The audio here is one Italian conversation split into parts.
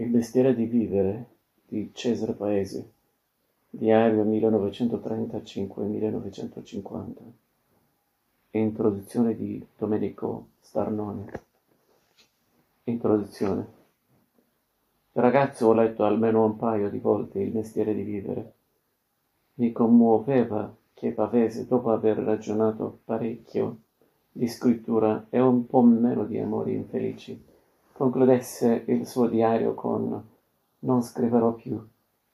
Il mestiere di vivere di Cesare Paesi, diario 1935-1950, introduzione di Domenico Starnone. Introduzione. Da ragazzo ho letto almeno un paio di volte Il mestiere di vivere. Mi commuoveva che Pavese, dopo aver ragionato parecchio di scrittura e un po' meno di amori infelici, concludesse il suo diario con non scriverò più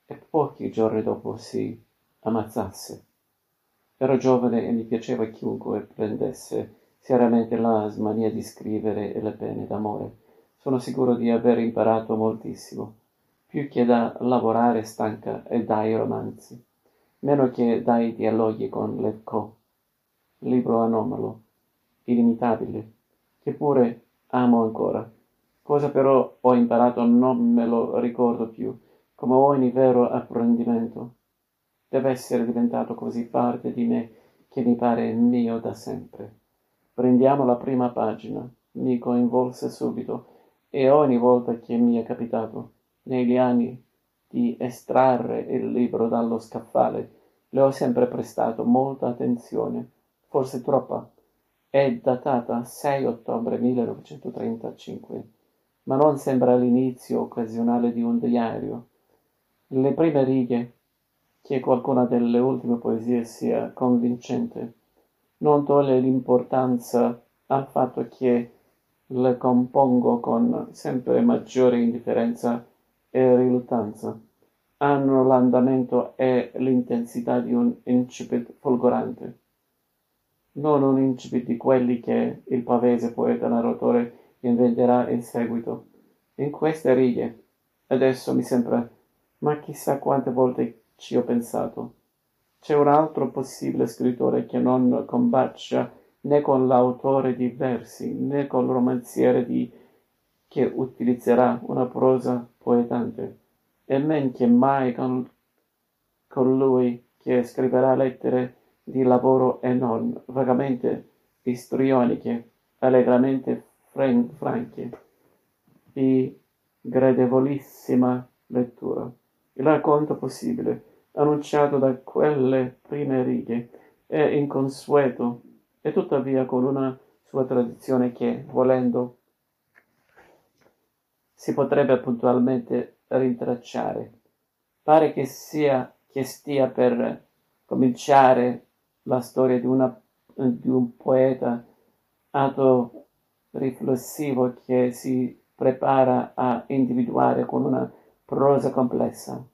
e pochi giorni dopo si ammazzasse. Ero giovane e mi piaceva chiunque prendesse seriamente la smania di scrivere e le pene d'amore. Sono sicuro di aver imparato moltissimo, più che da lavorare stanca e dai romanzi, meno che dai dialoghi con Levko, libro anomalo, inimitabile, che pure amo ancora. Cosa però ho imparato non me lo ricordo più, come ogni vero apprendimento. Deve essere diventato così parte di me che mi pare mio da sempre. Prendiamo la prima pagina. Mi coinvolse subito e ogni volta che mi è capitato, negli anni, di estrarre il libro dallo scaffale, le ho sempre prestato molta attenzione, forse troppa. È datata 6 ottobre 1935 ma non sembra l'inizio occasionale di un diario. Le prime righe, che qualcuna delle ultime poesie sia convincente, non toglie l'importanza al fatto che le compongo con sempre maggiore indifferenza e riluttanza. Hanno l'andamento e l'intensità di un incipit folgorante, non un incipit di quelli che il pavese poeta narratore inventerà in seguito. In queste righe, adesso mi sembra, ma chissà quante volte ci ho pensato. C'è un altro possibile scrittore che non combacia né con l'autore di versi né col romanziere di... che utilizzerà una prosa poetante, e men che mai con colui che scriverà lettere di lavoro e non vagamente istrioniche, allegramente franchi, di gradevolissima lettura. Il racconto possibile, annunciato da quelle prime righe, è inconsueto e tuttavia con una sua tradizione che, volendo, si potrebbe puntualmente rintracciare. Pare che sia che stia per cominciare la storia di, una, di un poeta ato riflessivo che si prepara a individuare con una prosa complessa,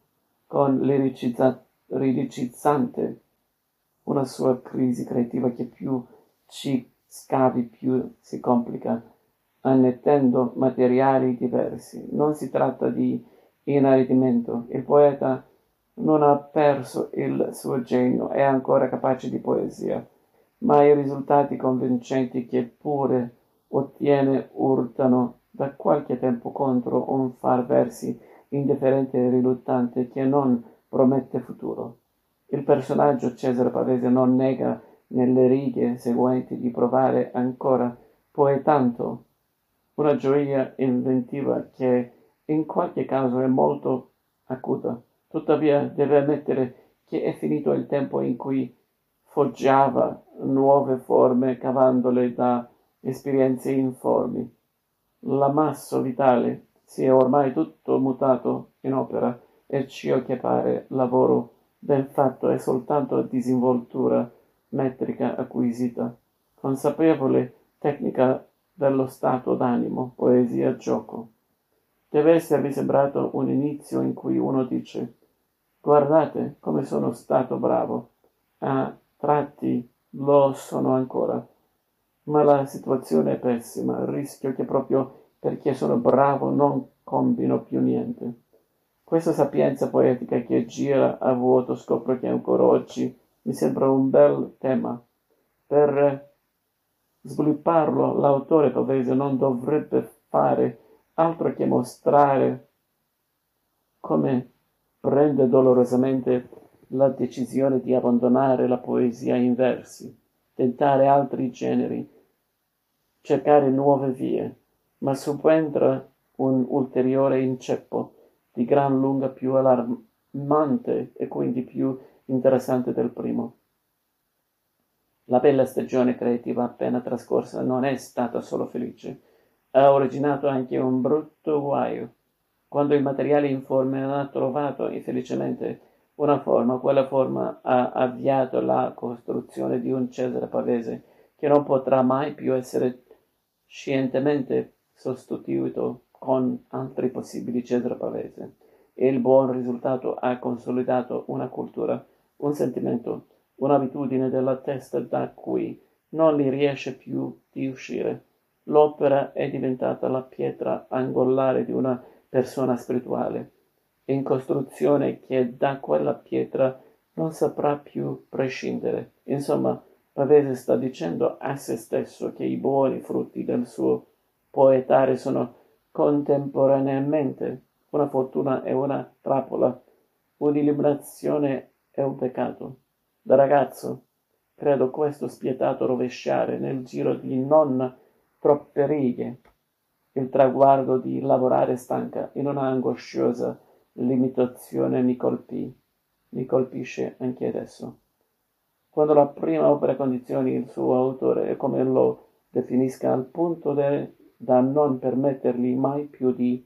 con liricizzante una sua crisi creativa che più ci scavi più si complica, annettendo materiali diversi. Non si tratta di inaridimento, il poeta non ha perso il suo genio, è ancora capace di poesia, ma i risultati convincenti che pure ottiene urtano da qualche tempo contro un far versi indifferente e riluttante che non promette futuro. Il personaggio Cesare Pavese non nega nelle righe seguenti di provare ancora poetanto una gioia inventiva che in qualche caso è molto acuta. Tuttavia deve ammettere che è finito il tempo in cui foggiava nuove forme cavandole da esperienze informi. L'ammasso vitale si è ormai tutto mutato in opera e ciò che pare lavoro ben fatto è soltanto disinvoltura metrica acquisita, consapevole tecnica dello stato d'animo, poesia, gioco. Deve esservi sembrato un inizio in cui uno dice guardate come sono stato bravo, a tratti lo sono ancora ma la situazione è pessima, rischio che proprio perché sono bravo non combino più niente. Questa sapienza poetica che gira a vuoto scopro che ancora oggi mi sembra un bel tema. Per svilupparlo l'autore pavese non dovrebbe fare altro che mostrare come prende dolorosamente la decisione di abbandonare la poesia in versi tentare altri generi, cercare nuove vie, ma subentra un ulteriore inceppo di gran lunga più allarmante e quindi più interessante del primo. La bella stagione creativa appena trascorsa non è stata solo felice, ha originato anche un brutto guaio. Quando il materiale informe ha trovato infelicemente una forma, quella forma ha avviato la costruzione di un Cesare pavese che non potrà mai più essere scientemente sostituito con altri possibili Cesare pavese. E il buon risultato ha consolidato una cultura, un sentimento, un'abitudine della testa da cui non gli riesce più di uscire. L'opera è diventata la pietra angolare di una persona spirituale, in costruzione che da quella pietra non saprà più prescindere. Insomma, Pavese sta dicendo a se stesso che i buoni frutti del suo poetare sono contemporaneamente una fortuna e una trappola, un'illuminazione e un peccato. Da ragazzo credo questo spietato rovesciare nel giro di non troppe righe il traguardo di lavorare stanca in una angosciosa limitazione mi colpì, mi colpisce anche adesso. Quando la prima opera condizioni il suo autore e come lo definisca al punto de, da non permettergli mai più di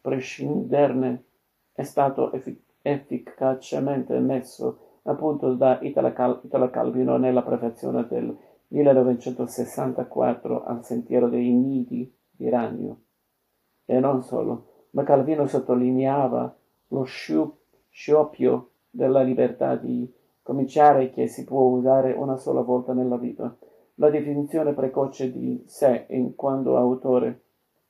prescinderne, è stato efficace efficacemente messo a punto da Italo, Cal- Italo Calvino nella prefazione del 1964 al Sentiero dei Nidi di Ragno. E non solo, ma Calvino sottolineava lo sciopio della libertà di cominciare che si può usare una sola volta nella vita, la definizione precoce di sé in quanto autore,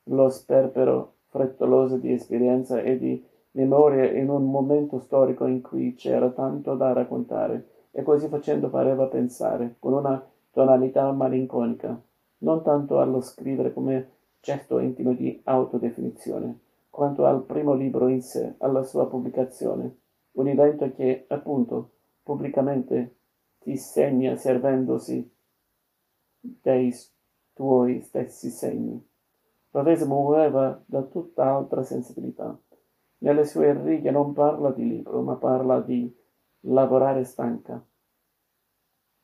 lo sperpero frettoloso di esperienza e di memoria in un momento storico in cui c'era tanto da raccontare. E così facendo pareva pensare, con una tonalità malinconica, non tanto allo scrivere come gesto intimo di autodefinizione, quanto al primo libro in sé, alla sua pubblicazione, un evento che, appunto, pubblicamente ti segna servendosi dei tuoi stessi segni. Pavese muoveva da tutt'altra sensibilità nelle sue righe non parla di libro, ma parla di lavorare stanca.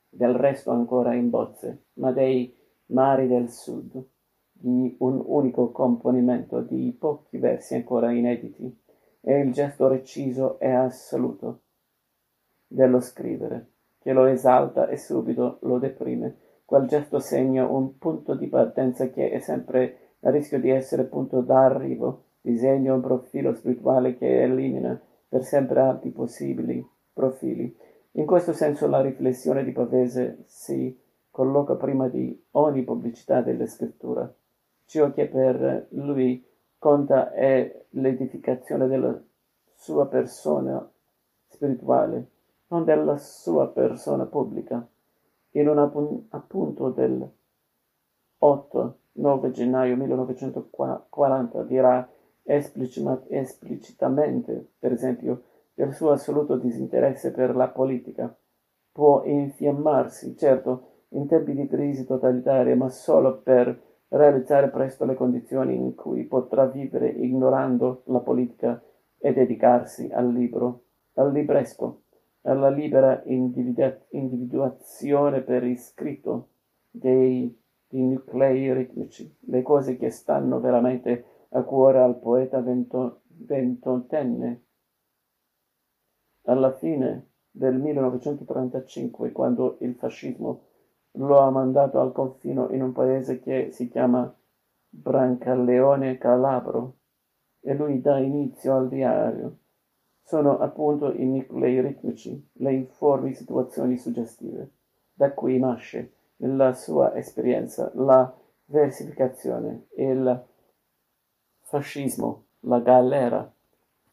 Del resto ancora in bozze, ma dei mari del sud, di un unico componimento di pochi versi ancora inediti, e il gesto reciso e assoluto dello scrivere, che lo esalta e subito lo deprime. Quel gesto segna un punto di partenza che è sempre a rischio di essere punto d'arrivo disegna un profilo spirituale che elimina per sempre altri possibili profili. In questo senso la riflessione di Pavese si colloca prima di ogni pubblicità della scrittura. Ciò che per lui conta è l'edificazione della sua persona spirituale, non della sua persona pubblica. In un appunto del 8-9 gennaio 1940 dirà esplicitamente, per esempio, del suo assoluto disinteresse per la politica. Può infiammarsi, certo, in tempi di crisi totalitaria, ma solo per realizzare presto le condizioni in cui potrà vivere ignorando la politica e dedicarsi al libro, al libresco, alla libera individua- individuazione per iscritto dei, dei nuclei ritmici, le cose che stanno veramente a cuore al poeta ventottenne. Alla fine del 1935, quando il fascismo lo ha mandato al confino in un paese che si chiama Brancaleone Calabro, e lui dà inizio al diario. Sono appunto i nuclei ritmici, le informi situazioni suggestive. Da qui nasce, nella sua esperienza, la versificazione il fascismo, la galera,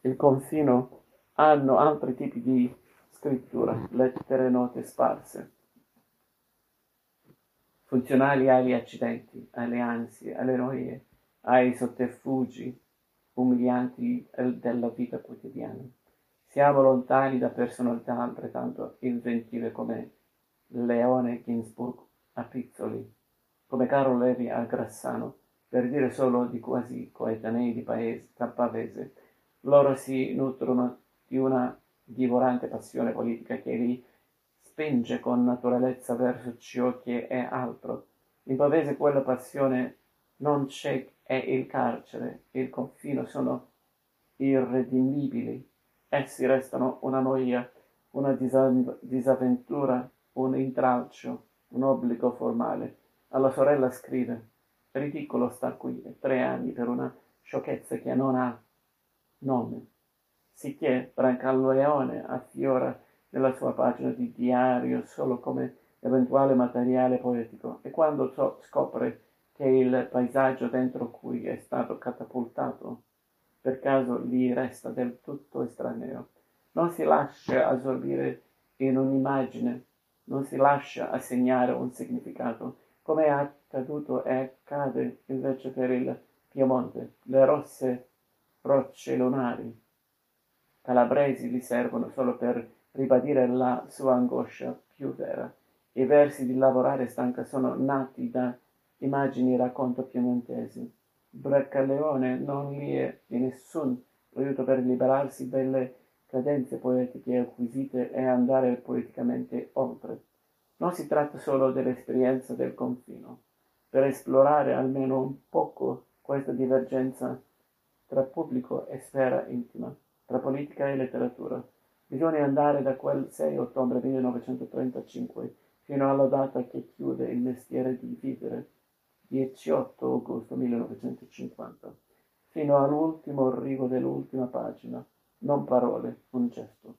il confino hanno altri tipi di scrittura, lettere note sparse, funzionali agli accidenti, alle ansie, alle noie, ai sotterfugi umilianti della vita quotidiana. Siamo lontani da personalità altrettanto inventive come Leone Ginsburg a Pizzoli, come Carlo Levi a Grassano, per dire solo di quasi coetanei di paese, Pavese. Loro si nutrono di una divorante passione politica che li spinge con naturalezza verso ciò che è altro. In Pavese quella passione non c'è, è il carcere, il confino sono irredimibili. Essi restano una noia, una disavventura, un intralcio, un obbligo formale. Alla sorella scrive Ridicolo sta qui tre anni per una sciocchezza che non ha nome. Sicché Brancaleone affiora nella sua pagina di diario solo come eventuale materiale poetico e quando so, scopre che il paesaggio dentro cui è stato catapultato per caso gli resta del tutto estraneo. Non si lascia assorbire in un'immagine, non si lascia assegnare un significato, come è accaduto e accade invece per il Piemonte. Le rosse rocce lunari calabresi gli servono solo per ribadire la sua angoscia più vera. I versi di Lavorare stanca sono nati da immagini racconto piemontesi. Braccaleone non gli è di nessun aiuto per liberarsi delle cadenze poetiche acquisite e andare poeticamente oltre. Non si tratta solo dell'esperienza del confino. Per esplorare almeno un poco questa divergenza tra pubblico e sfera intima, tra politica e letteratura, bisogna andare da quel 6 ottobre 1935 fino alla data che chiude il mestiere di vivere, 18 agosto 1950, fino all'ultimo rigo dell'ultima pagina, non parole, un gesto.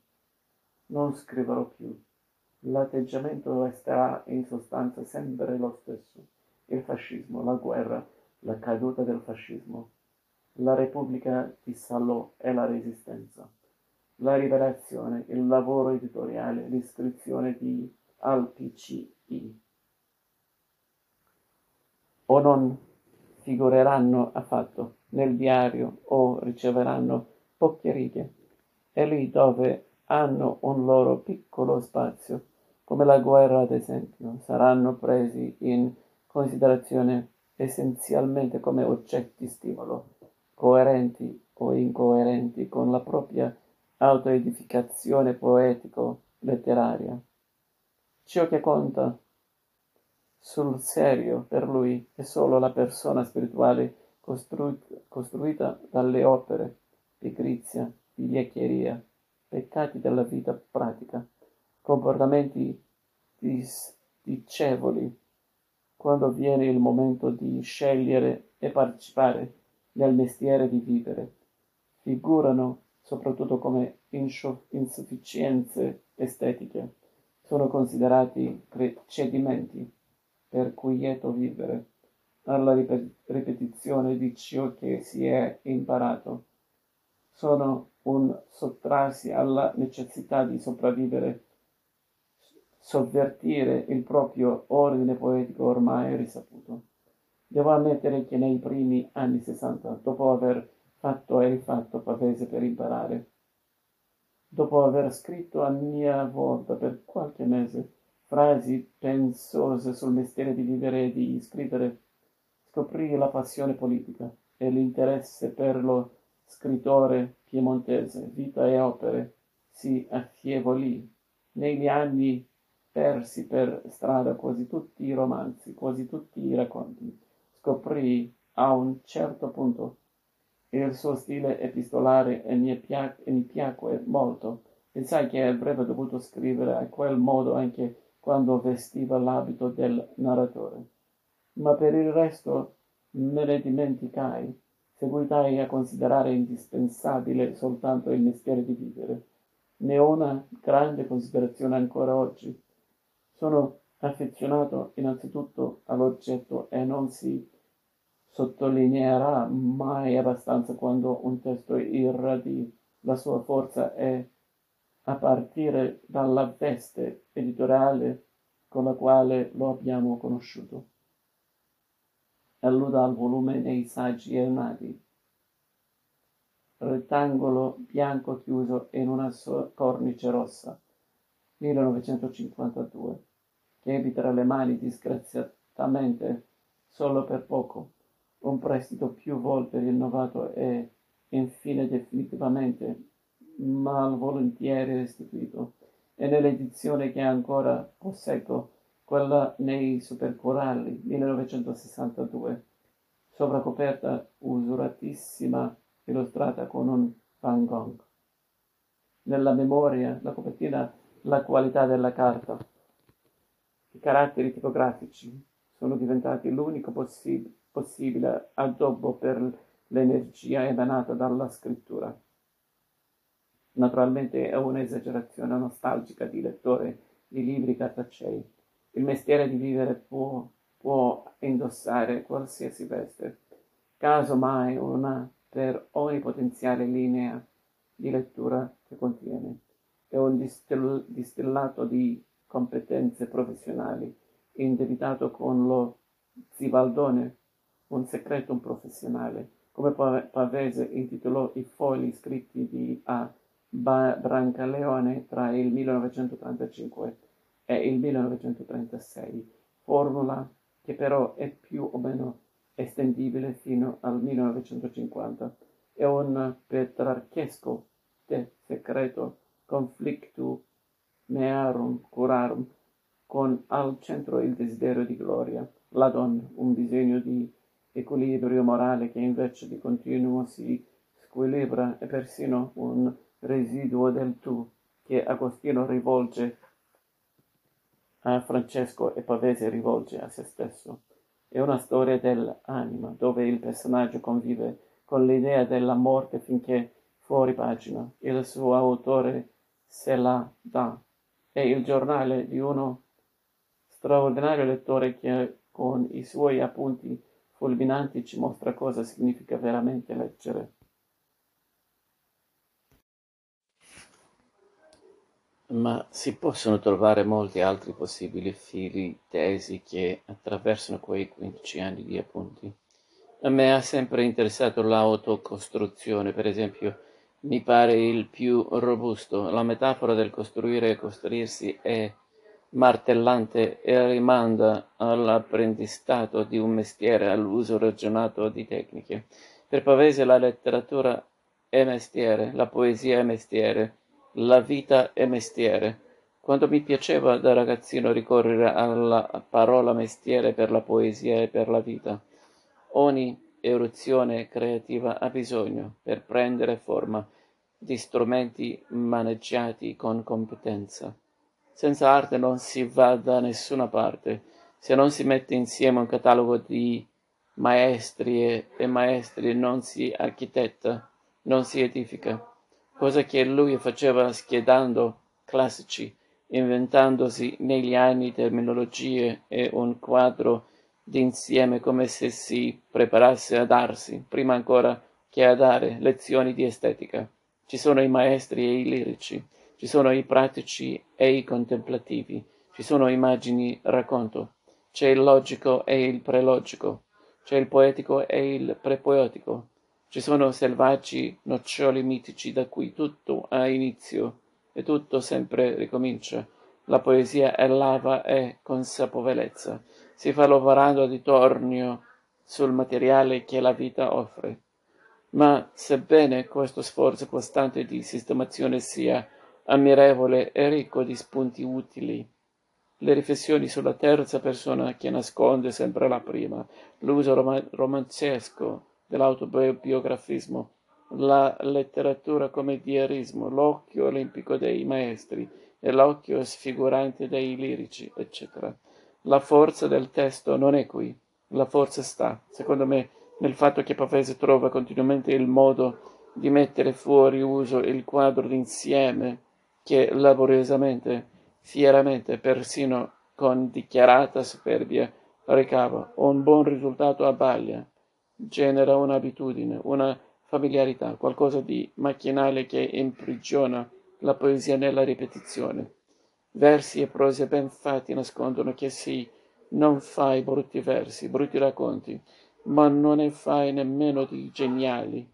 Non scriverò più. L'atteggiamento resterà in sostanza sempre lo stesso: il fascismo, la guerra, la caduta del fascismo, la Repubblica di Salò e la Resistenza, la rivelazione, il lavoro editoriale, l'iscrizione di al PCI. O non figureranno affatto nel diario o riceveranno poche righe. È lì dove hanno un loro piccolo spazio come la guerra ad esempio, saranno presi in considerazione essenzialmente come oggetti stimolo, coerenti o incoerenti con la propria autoedificazione poetico-letteraria. Ciò che conta sul serio per lui è solo la persona spirituale costruita, costruita dalle opere, pigrizia, vigliaccheria, peccati della vita pratica comportamenti disdicevoli quando viene il momento di scegliere e partecipare nel mestiere di vivere. Figurano soprattutto come insufficienze estetiche, sono considerati cedimenti per quieto vivere, alla ripetizione di ciò che si è imparato. Sono un sottrarsi alla necessità di sopravvivere sovvertire il proprio ordine poetico ormai risaputo. Devo ammettere che nei primi anni sessanta, dopo aver fatto e rifatto Pavese per imparare, dopo aver scritto a mia volta per qualche mese frasi pensose sul mestiere di vivere e di scrivere, scoprì la passione politica e l'interesse per lo scrittore piemontese, vita e opere si affievolì. Negli anni persi per strada quasi tutti i romanzi, quasi tutti i racconti. Scoprì a un certo punto il suo stile epistolare mi, piac- mi piacque molto. Pensai che avrebbe dovuto scrivere a quel modo anche quando vestiva l'abito del narratore. Ma per il resto me ne dimenticai. Seguitai a considerare indispensabile soltanto il mestiere di vivere. Ne ho una grande considerazione ancora oggi sono affezionato innanzitutto all'oggetto e non si sottolineerà mai abbastanza quando un testo irradi la sua forza e a partire dalla veste editoriale con la quale lo abbiamo conosciuto. Alluda al volume nei saggi Ernadi. Rettangolo bianco chiuso in una cornice rossa. 1952 che ebbi tra le mani disgraziatamente solo per poco, un prestito più volte rinnovato e infine definitivamente malvolentieri restituito, e nell'edizione che ancora posseggo, quella nei Supercoralli 1962, sovracoperta usuratissima illustrata con un Van Gogh. Nella memoria, la copertina, la qualità della carta, i caratteri tipografici sono diventati l'unico possib- possibile addobbo per l'energia emanata dalla scrittura. Naturalmente è un'esagerazione nostalgica di lettore di libri cartacei. Il mestiere di vivere può, può indossare qualsiasi veste, caso mai una per ogni potenziale linea di lettura che contiene. È un distil- distillato di competenze professionali, indebitato con lo zibaldone, un secreto professionale, come Pavese intitolò i fogli scritti di A. Brancaleone tra il 1935 e il 1936, formula che però è più o meno estendibile fino al 1950. È un petrarchesco de secreto conflictu mearum curarum, con al centro il desiderio di gloria, la donna, un disegno di equilibrio morale che invece di continuo si squilibra e persino un residuo del tu che Agostino rivolge a Francesco e Pavese rivolge a se stesso. È una storia dell'anima, dove il personaggio convive con l'idea della morte finché fuori pagina. Il suo autore se la dà. È il giornale di uno straordinario lettore che con i suoi appunti fulminanti ci mostra cosa significa veramente leggere. Ma si possono trovare molti altri possibili fili tesi che attraversano quei 15 anni di appunti. A me ha sempre interessato l'autocostruzione, per esempio, mi pare il più robusto. La metafora del costruire e costruirsi è martellante e rimanda all'apprendistato di un mestiere, all'uso ragionato di tecniche. Per Pavese la letteratura è mestiere, la poesia è mestiere, la vita è mestiere. Quando mi piaceva da ragazzino ricorrere alla parola mestiere per la poesia e per la vita. Ogni eruzione creativa ha bisogno, per prendere forma, di strumenti maneggiati con competenza. Senza arte non si va da nessuna parte. Se non si mette insieme un catalogo di maestri e maestri non si architetta, non si edifica cosa che lui faceva schierando classici, inventandosi negli anni terminologie e un quadro d'insieme come se si preparasse a darsi, prima ancora che a dare, lezioni di estetica. Ci sono i maestri e i lirici, ci sono i pratici e i contemplativi, ci sono immagini racconto, c'è il logico e il prelogico, c'è il poetico e il prepoetico, ci sono selvaggi noccioli mitici da cui tutto ha inizio e tutto sempre ricomincia. La poesia è lava e consapevolezza. Si fa lavorando di tornio sul materiale che la vita offre. Ma sebbene questo sforzo costante di sistemazione sia ammirevole e ricco di spunti utili, le riflessioni sulla terza persona che nasconde sempre la prima, l'uso rom- romanzesco dell'autobiografismo, la letteratura come diarismo, l'occhio olimpico dei maestri e l'occhio sfigurante dei lirici, eccetera. La forza del testo non è qui, la forza sta, secondo me, nel fatto che Pavese trova continuamente il modo di mettere fuori uso il quadro d'insieme che laboriosamente, fieramente, persino con dichiarata superbia, ricava un buon risultato a Baglia, genera un'abitudine, una familiarità, qualcosa di macchinale che imprigiona la poesia nella ripetizione. Versi e prose ben fatti nascondono che sì, non fai brutti versi, brutti racconti, ma non ne fai nemmeno di geniali.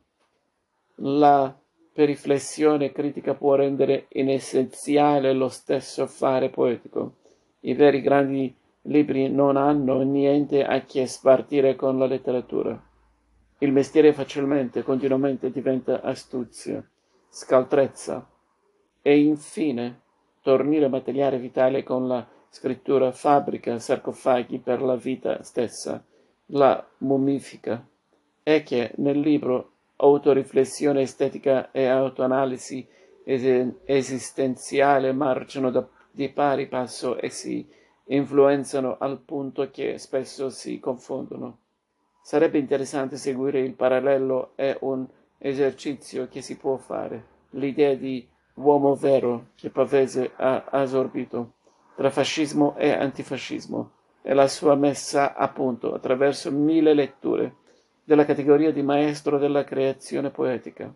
La periflessione critica può rendere inessenziale lo stesso fare poetico. I veri grandi libri non hanno niente a che spartire con la letteratura Il mestiere facilmente, continuamente diventa astuzia, scaltrezza e infine tornire materiale vitale con la scrittura fabbrica sarcofagi per la vita stessa, la mummifica. E che nel libro Autoriflessione estetica e autoanalisi esistenziale marciano da, di pari passo e si influenzano al punto che spesso si confondono. Sarebbe interessante seguire il parallelo è un esercizio che si può fare, l'idea di uomo vero che Pavese ha assorbito tra fascismo e antifascismo e la sua messa a punto attraverso mille letture della categoria di maestro della creazione poetica.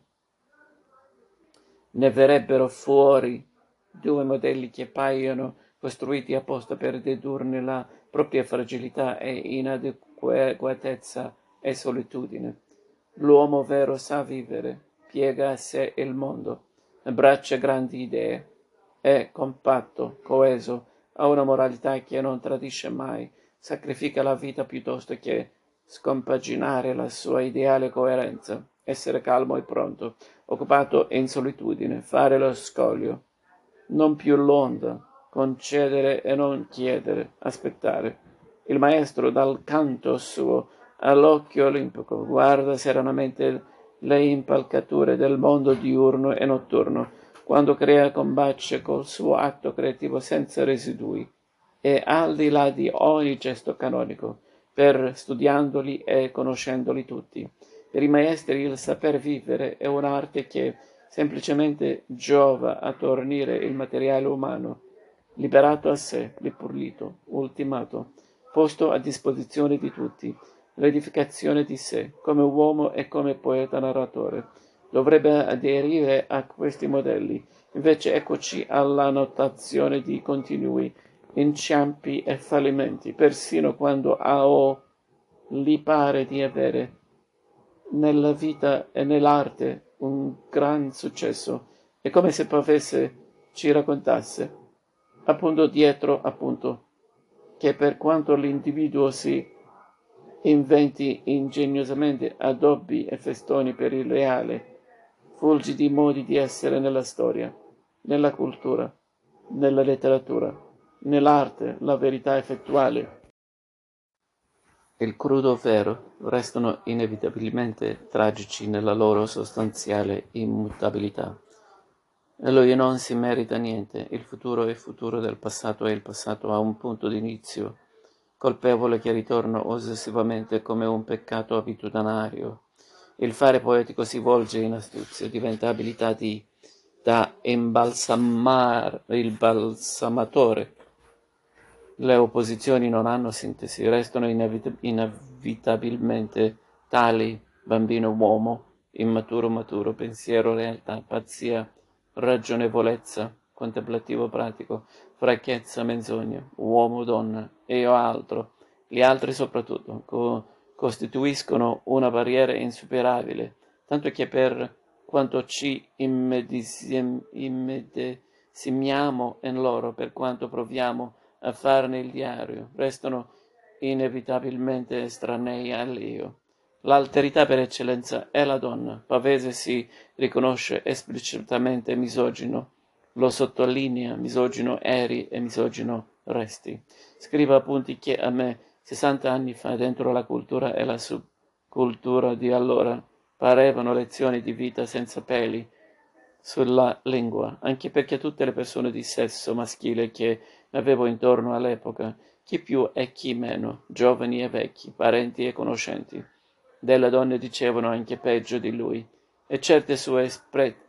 Ne verrebbero fuori due modelli che paiono costruiti apposta per dedurne la propria fragilità e inadeguatezza e solitudine. L'uomo vero sa vivere, piega a sé il mondo, abbraccia grandi idee, è compatto, coeso, ha una moralità che non tradisce mai, sacrifica la vita piuttosto che scompaginare la sua ideale coerenza, essere calmo e pronto, occupato in solitudine, fare lo scoglio, non più l'onda, concedere e non chiedere, aspettare. Il maestro dal canto suo all'occhio olimpico guarda serenamente le impalcature del mondo diurno e notturno, quando crea combacia col suo atto creativo senza residui e al di là di ogni gesto canonico, per studiandoli e conoscendoli tutti. Per i maestri il saper vivere è un'arte che semplicemente giova a tornire il materiale umano, liberato a sé, ripulito, ultimato, posto a disposizione di tutti, l'edificazione di sé, come uomo e come poeta narratore. Dovrebbe aderire a questi modelli. Invece eccoci alla notazione di continui inciampi e fallimenti, persino quando a o gli pare di avere nella vita e nell'arte un gran successo. È come se Pavese ci raccontasse, appunto dietro appunto, che per quanto l'individuo si inventi ingegnosamente addobbi e festoni per il reale, fulgidi modi di essere nella storia, nella cultura, nella letteratura, nell'arte, la verità effettuale. Il crudo vero restano inevitabilmente tragici nella loro sostanziale immutabilità. E lui non si merita niente, il futuro è futuro del passato e il passato ha un punto d'inizio colpevole che ritorna ossessivamente come un peccato abitudinario. Il fare poetico si volge in astuzia, diventa abilità di, da imbalsamare il balsamatore. Le opposizioni non hanno sintesi, restano inevit- inevitabilmente tali, bambino-uomo, immaturo-maturo, pensiero, realtà, pazzia, ragionevolezza, contemplativo pratico, franchezza, menzogna, uomo, donna e io altro, gli altri soprattutto, co- costituiscono una barriera insuperabile, tanto che per quanto ci immedesimiamo in loro, per quanto proviamo a farne il diario, restano inevitabilmente estranei all'io. L'alterità per eccellenza è la donna. Pavese si riconosce esplicitamente misogino lo sottolinea misogino eri e misogino resti. Scrive appunti che a me, 60 anni fa, dentro la cultura e la subcultura di allora, parevano lezioni di vita senza peli sulla lingua, anche perché tutte le persone di sesso maschile che avevo intorno all'epoca, chi più e chi meno, giovani e vecchi, parenti e conoscenti, delle donne dicevano anche peggio di lui, e certe sue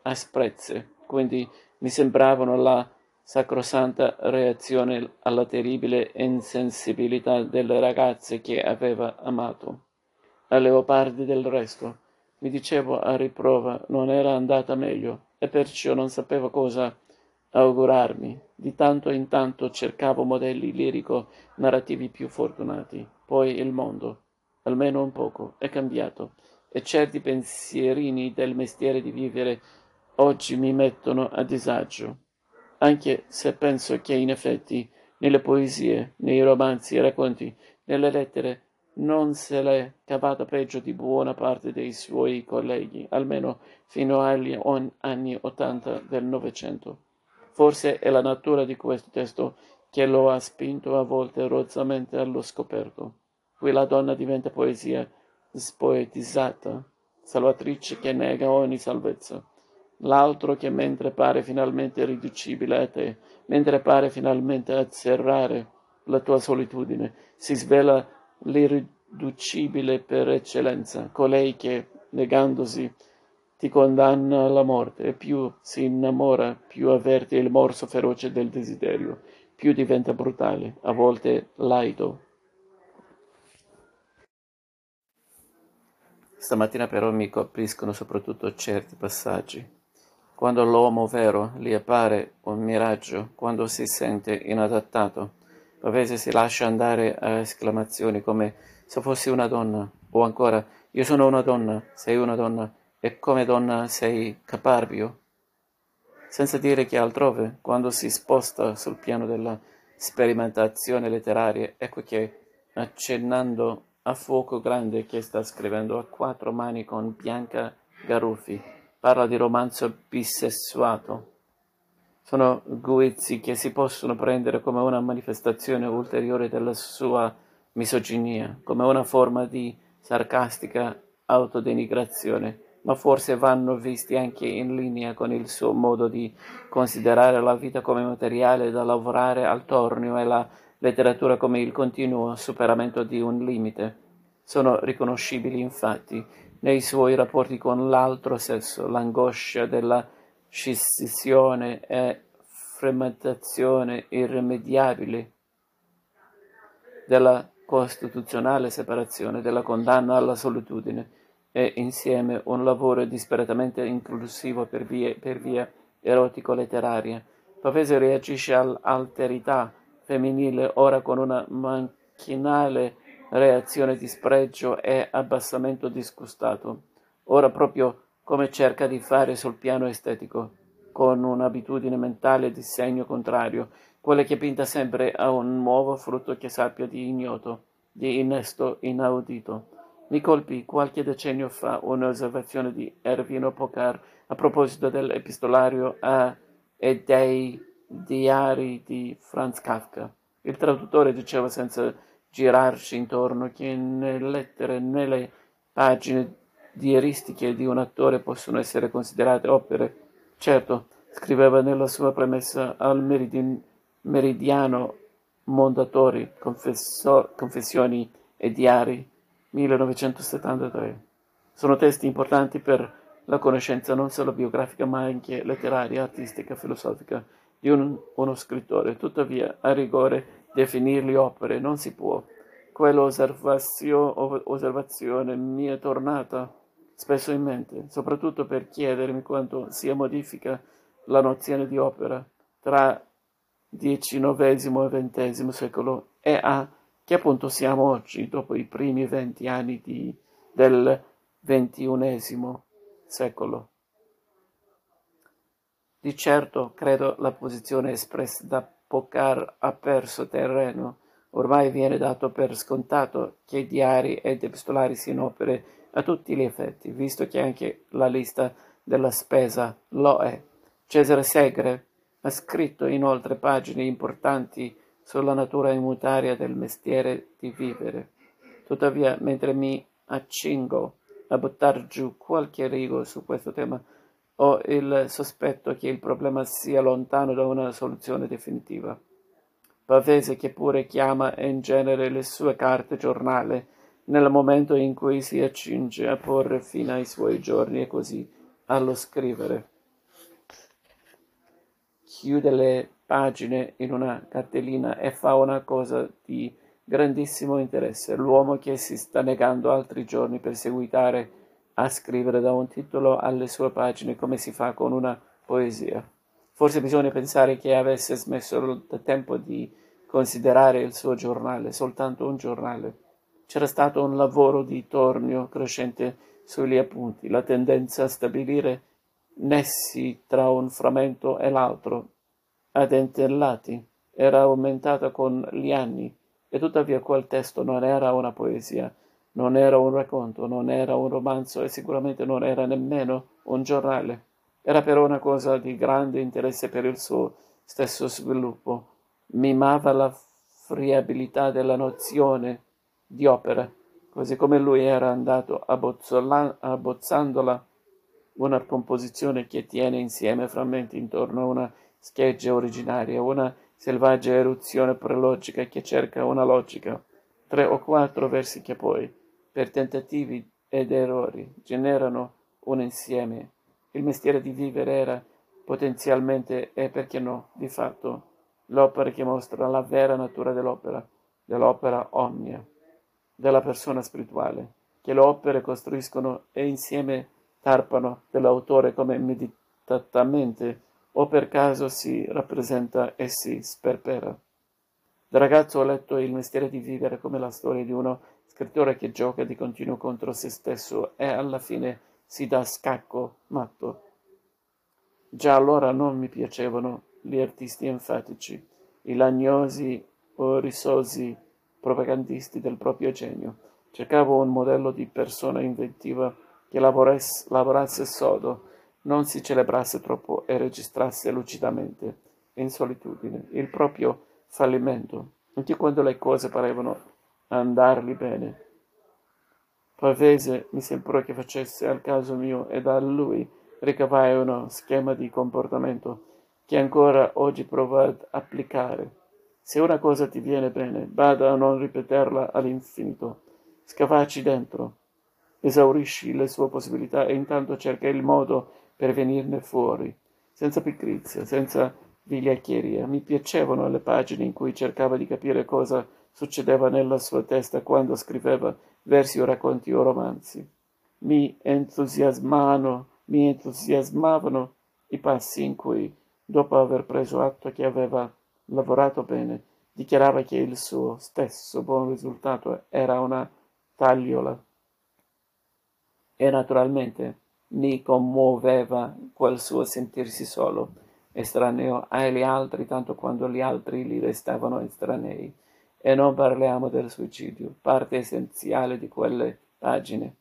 asprezze, quindi mi sembravano la sacrosanta reazione alla terribile insensibilità delle ragazze che aveva amato. A Leopardi del resto, mi dicevo a riprova, non era andata meglio e perciò non sapevo cosa augurarmi. Di tanto in tanto cercavo modelli lirico-narrativi più fortunati. Poi il mondo, almeno un poco, è cambiato e certi pensierini del mestiere di vivere oggi mi mettono a disagio, anche se penso che in effetti nelle poesie, nei romanzi e racconti, nelle lettere non se l'è cavata peggio di buona parte dei suoi colleghi, almeno fino agli anni Ottanta del Novecento. Forse è la natura di questo testo che lo ha spinto a volte rozzamente allo scoperto. Qui la donna diventa poesia spoetizzata, salvatrice che nega ogni salvezza. L'altro che mentre pare finalmente riducibile a te, mentre pare finalmente azzerrare la tua solitudine, si svela l'irriducibile per eccellenza, colei che, negandosi, ti condanna alla morte e più si innamora, più avverte il morso feroce del desiderio, più diventa brutale, a volte laido. Stamattina però mi colpiscono soprattutto certi passaggi. Quando l'uomo vero gli appare un miraggio, quando si sente inadattato, Pavese si lascia andare a esclamazioni come se fossi una donna, o ancora io sono una donna, sei una donna, e come donna sei caparbio. Senza dire che altrove, quando si sposta sul piano della sperimentazione letteraria, ecco che, accennando a fuoco grande che sta scrivendo a quattro mani con Bianca Garuffi, parla di romanzo bisessuato sono guizzi che si possono prendere come una manifestazione ulteriore della sua misoginia, come una forma di sarcastica autodenigrazione, ma forse vanno visti anche in linea con il suo modo di considerare la vita come materiale da lavorare al tornio e la letteratura come il continuo superamento di un limite. Sono riconoscibili infatti nei suoi rapporti con l'altro sesso, l'angoscia della scissisione e frammentazione irrimediabile della costituzionale separazione, della condanna alla solitudine e insieme un lavoro disperatamente inclusivo per via, per via erotico-letteraria. Pavese reagisce all'alterità femminile ora con una macchinale reazione di spregio e abbassamento disgustato, ora proprio come cerca di fare sul piano estetico, con un'abitudine mentale di segno contrario, quella che pinta sempre a un nuovo frutto che sappia di ignoto, di innesto inaudito. Mi colpì qualche decennio fa un'osservazione di Ervino Pocar a proposito dell'epistolario a e dei diari di Franz Kafka. Il traduttore diceva senza girarci intorno che nelle lettere, nelle pagine diaristiche di un attore possono essere considerate opere. Certo, scriveva nella sua premessa al meridin, Meridiano Mondatori, confesso, Confessioni e Diari, 1973. Sono testi importanti per la conoscenza non solo biografica ma anche letteraria, artistica, filosofica di un, uno scrittore. Tuttavia, a rigore, definirli opere non si può. Quell'osservazione mi è tornata spesso in mente, soprattutto per chiedermi quanto sia modifica la nozione di opera tra XIX e XX secolo e a che punto siamo oggi, dopo i primi venti anni di, del XXI secolo. Di certo, credo, la posizione espressa da Pocar ha perso terreno. Ormai viene dato per scontato che i diari ed epistolari siano opere a tutti gli effetti, visto che anche la lista della spesa lo è. Cesare Segre ha scritto inoltre pagine importanti sulla natura immutaria del mestiere di vivere. Tuttavia, mentre mi accingo a buttar giù qualche rigo su questo tema, ho il sospetto che il problema sia lontano da una soluzione definitiva. Pavese che pure chiama in genere le sue carte giornale nel momento in cui si accinge a porre fine ai suoi giorni e così allo scrivere. Chiude le pagine in una cartellina e fa una cosa di grandissimo interesse. L'uomo che si sta negando altri giorni per seguitare a scrivere da un titolo alle sue pagine come si fa con una poesia. Forse bisogna pensare che avesse smesso da tempo di considerare il suo giornale soltanto un giornale c'era stato un lavoro di tornio crescente sugli appunti, la tendenza a stabilire nessi tra un frammento e l'altro, adentellati, era aumentata con gli anni E tuttavia quel testo non era una poesia, non era un racconto, non era un romanzo e sicuramente non era nemmeno un giornale. Era però una cosa di grande interesse per il suo stesso sviluppo. Mimava la friabilità della nozione di opera, così come lui era andato abbozzandola una composizione che tiene insieme frammenti intorno a una scheggia originaria, una selvaggia eruzione prelogica che cerca una logica, tre o quattro versi che poi, per tentativi ed errori, generano un insieme. Il mestiere di vivere era potenzialmente e perché no, di fatto, l'opera che mostra la vera natura dell'opera, dell'opera omnia della persona spirituale, che le opere costruiscono e insieme tarpano dell'autore come meditatamente o per caso si rappresenta e si sperpera. Da ragazzo ho letto Il mestiere di vivere come la storia di uno scrittore che gioca di continuo contro se stesso e alla fine si dà scacco matto. Già allora non mi piacevano gli artisti enfatici, i lagnosi o risosi propagandisti del proprio genio. Cercavo un modello di persona inventiva che lavorasse, sodo, non si celebrasse troppo e registrasse lucidamente, in solitudine, il proprio fallimento, anche quando le cose parevano andargli bene. Pavese mi sembrò che facesse al caso mio e da lui ricavai uno schema di comportamento che ancora oggi provo ad applicare. Se una cosa ti viene bene, bada a non ripeterla all'infinito. Scavaci dentro, esaurisci le sue possibilità e intanto cerca il modo per venirne fuori, senza pigrizia, senza vigliaccheria. Mi piacevano le pagine in cui cercava di capire cosa succedeva nella sua testa quando scriveva versi o racconti o romanzi. Mi entusiasmavano, mi entusiasmavano i passi in cui, dopo aver preso atto che aveva lavorato bene, dichiarava che il suo stesso buon risultato era una tagliola. E naturalmente mi commuoveva quel suo sentirsi solo, estraneo agli altri tanto quanto gli altri gli restavano estranei. E non parliamo del suicidio, parte essenziale di quelle pagine.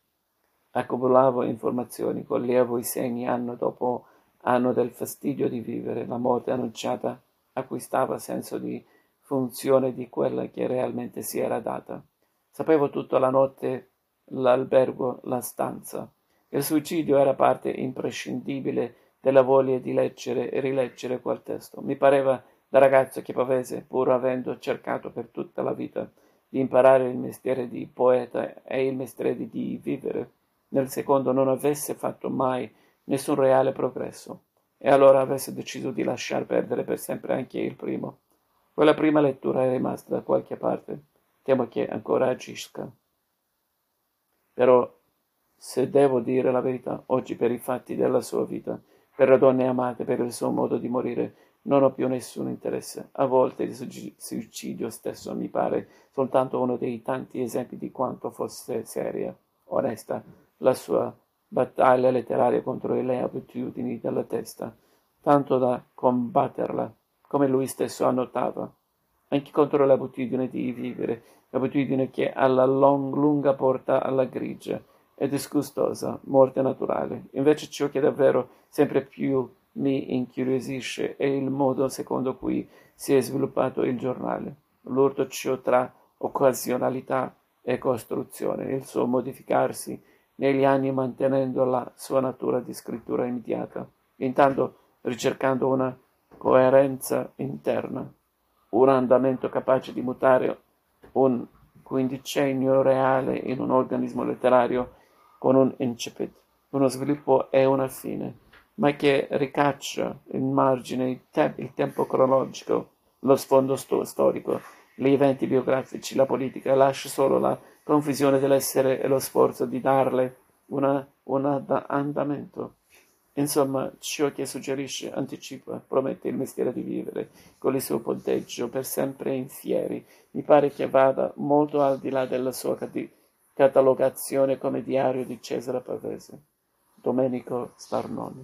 Accumulavo informazioni, coglievo i segni anno dopo anno del fastidio di vivere, la morte annunciata acquistava senso di funzione di quella che realmente si era data. Sapevo tutta la notte l'albergo, la stanza. Il suicidio era parte imprescindibile della voglia di leggere e rileggere quel testo. Mi pareva da ragazzo che Pavese, pur avendo cercato per tutta la vita di imparare il mestiere di poeta e il mestiere di vivere, nel secondo non avesse fatto mai nessun reale progresso e allora avesse deciso di lasciar perdere per sempre anche il primo. Quella prima lettura è rimasta da qualche parte. Temo che ancora agisca. Però, se devo dire la verità, oggi per i fatti della sua vita, per le donne amate, per il suo modo di morire, non ho più nessun interesse. A volte il suicidio stesso mi pare soltanto uno dei tanti esempi di quanto fosse seria, onesta, la sua battaglia letteraria contro le abitudini della testa, tanto da combatterla, come lui stesso annotava, anche contro l'abitudine di vivere, l'abitudine che alla long, lunga porta alla grigia. E disgustosa morte naturale. Invece ciò che davvero sempre più mi incuriosisce è il modo secondo cui si è sviluppato il giornale, l'urto tra occasionalità e costruzione, il suo modificarsi negli anni mantenendo la sua natura di scrittura immediata, intanto ricercando una coerenza interna, un andamento capace di mutare un quindicennio reale in un organismo letterario con un incipit, uno sviluppo e una fine, ma che ricaccia in margine il, te- il tempo cronologico, lo sfondo sto- storico, gli eventi biografici, la politica, lascia solo la confusione dell'essere e lo sforzo di darle un andamento. Insomma, ciò che suggerisce, anticipa, promette il mestiere di vivere con il suo ponteggio per sempre in fieri. Mi pare che vada molto al di là della sua catalogazione come diario di Cesare Pavese. Domenico Starnoni.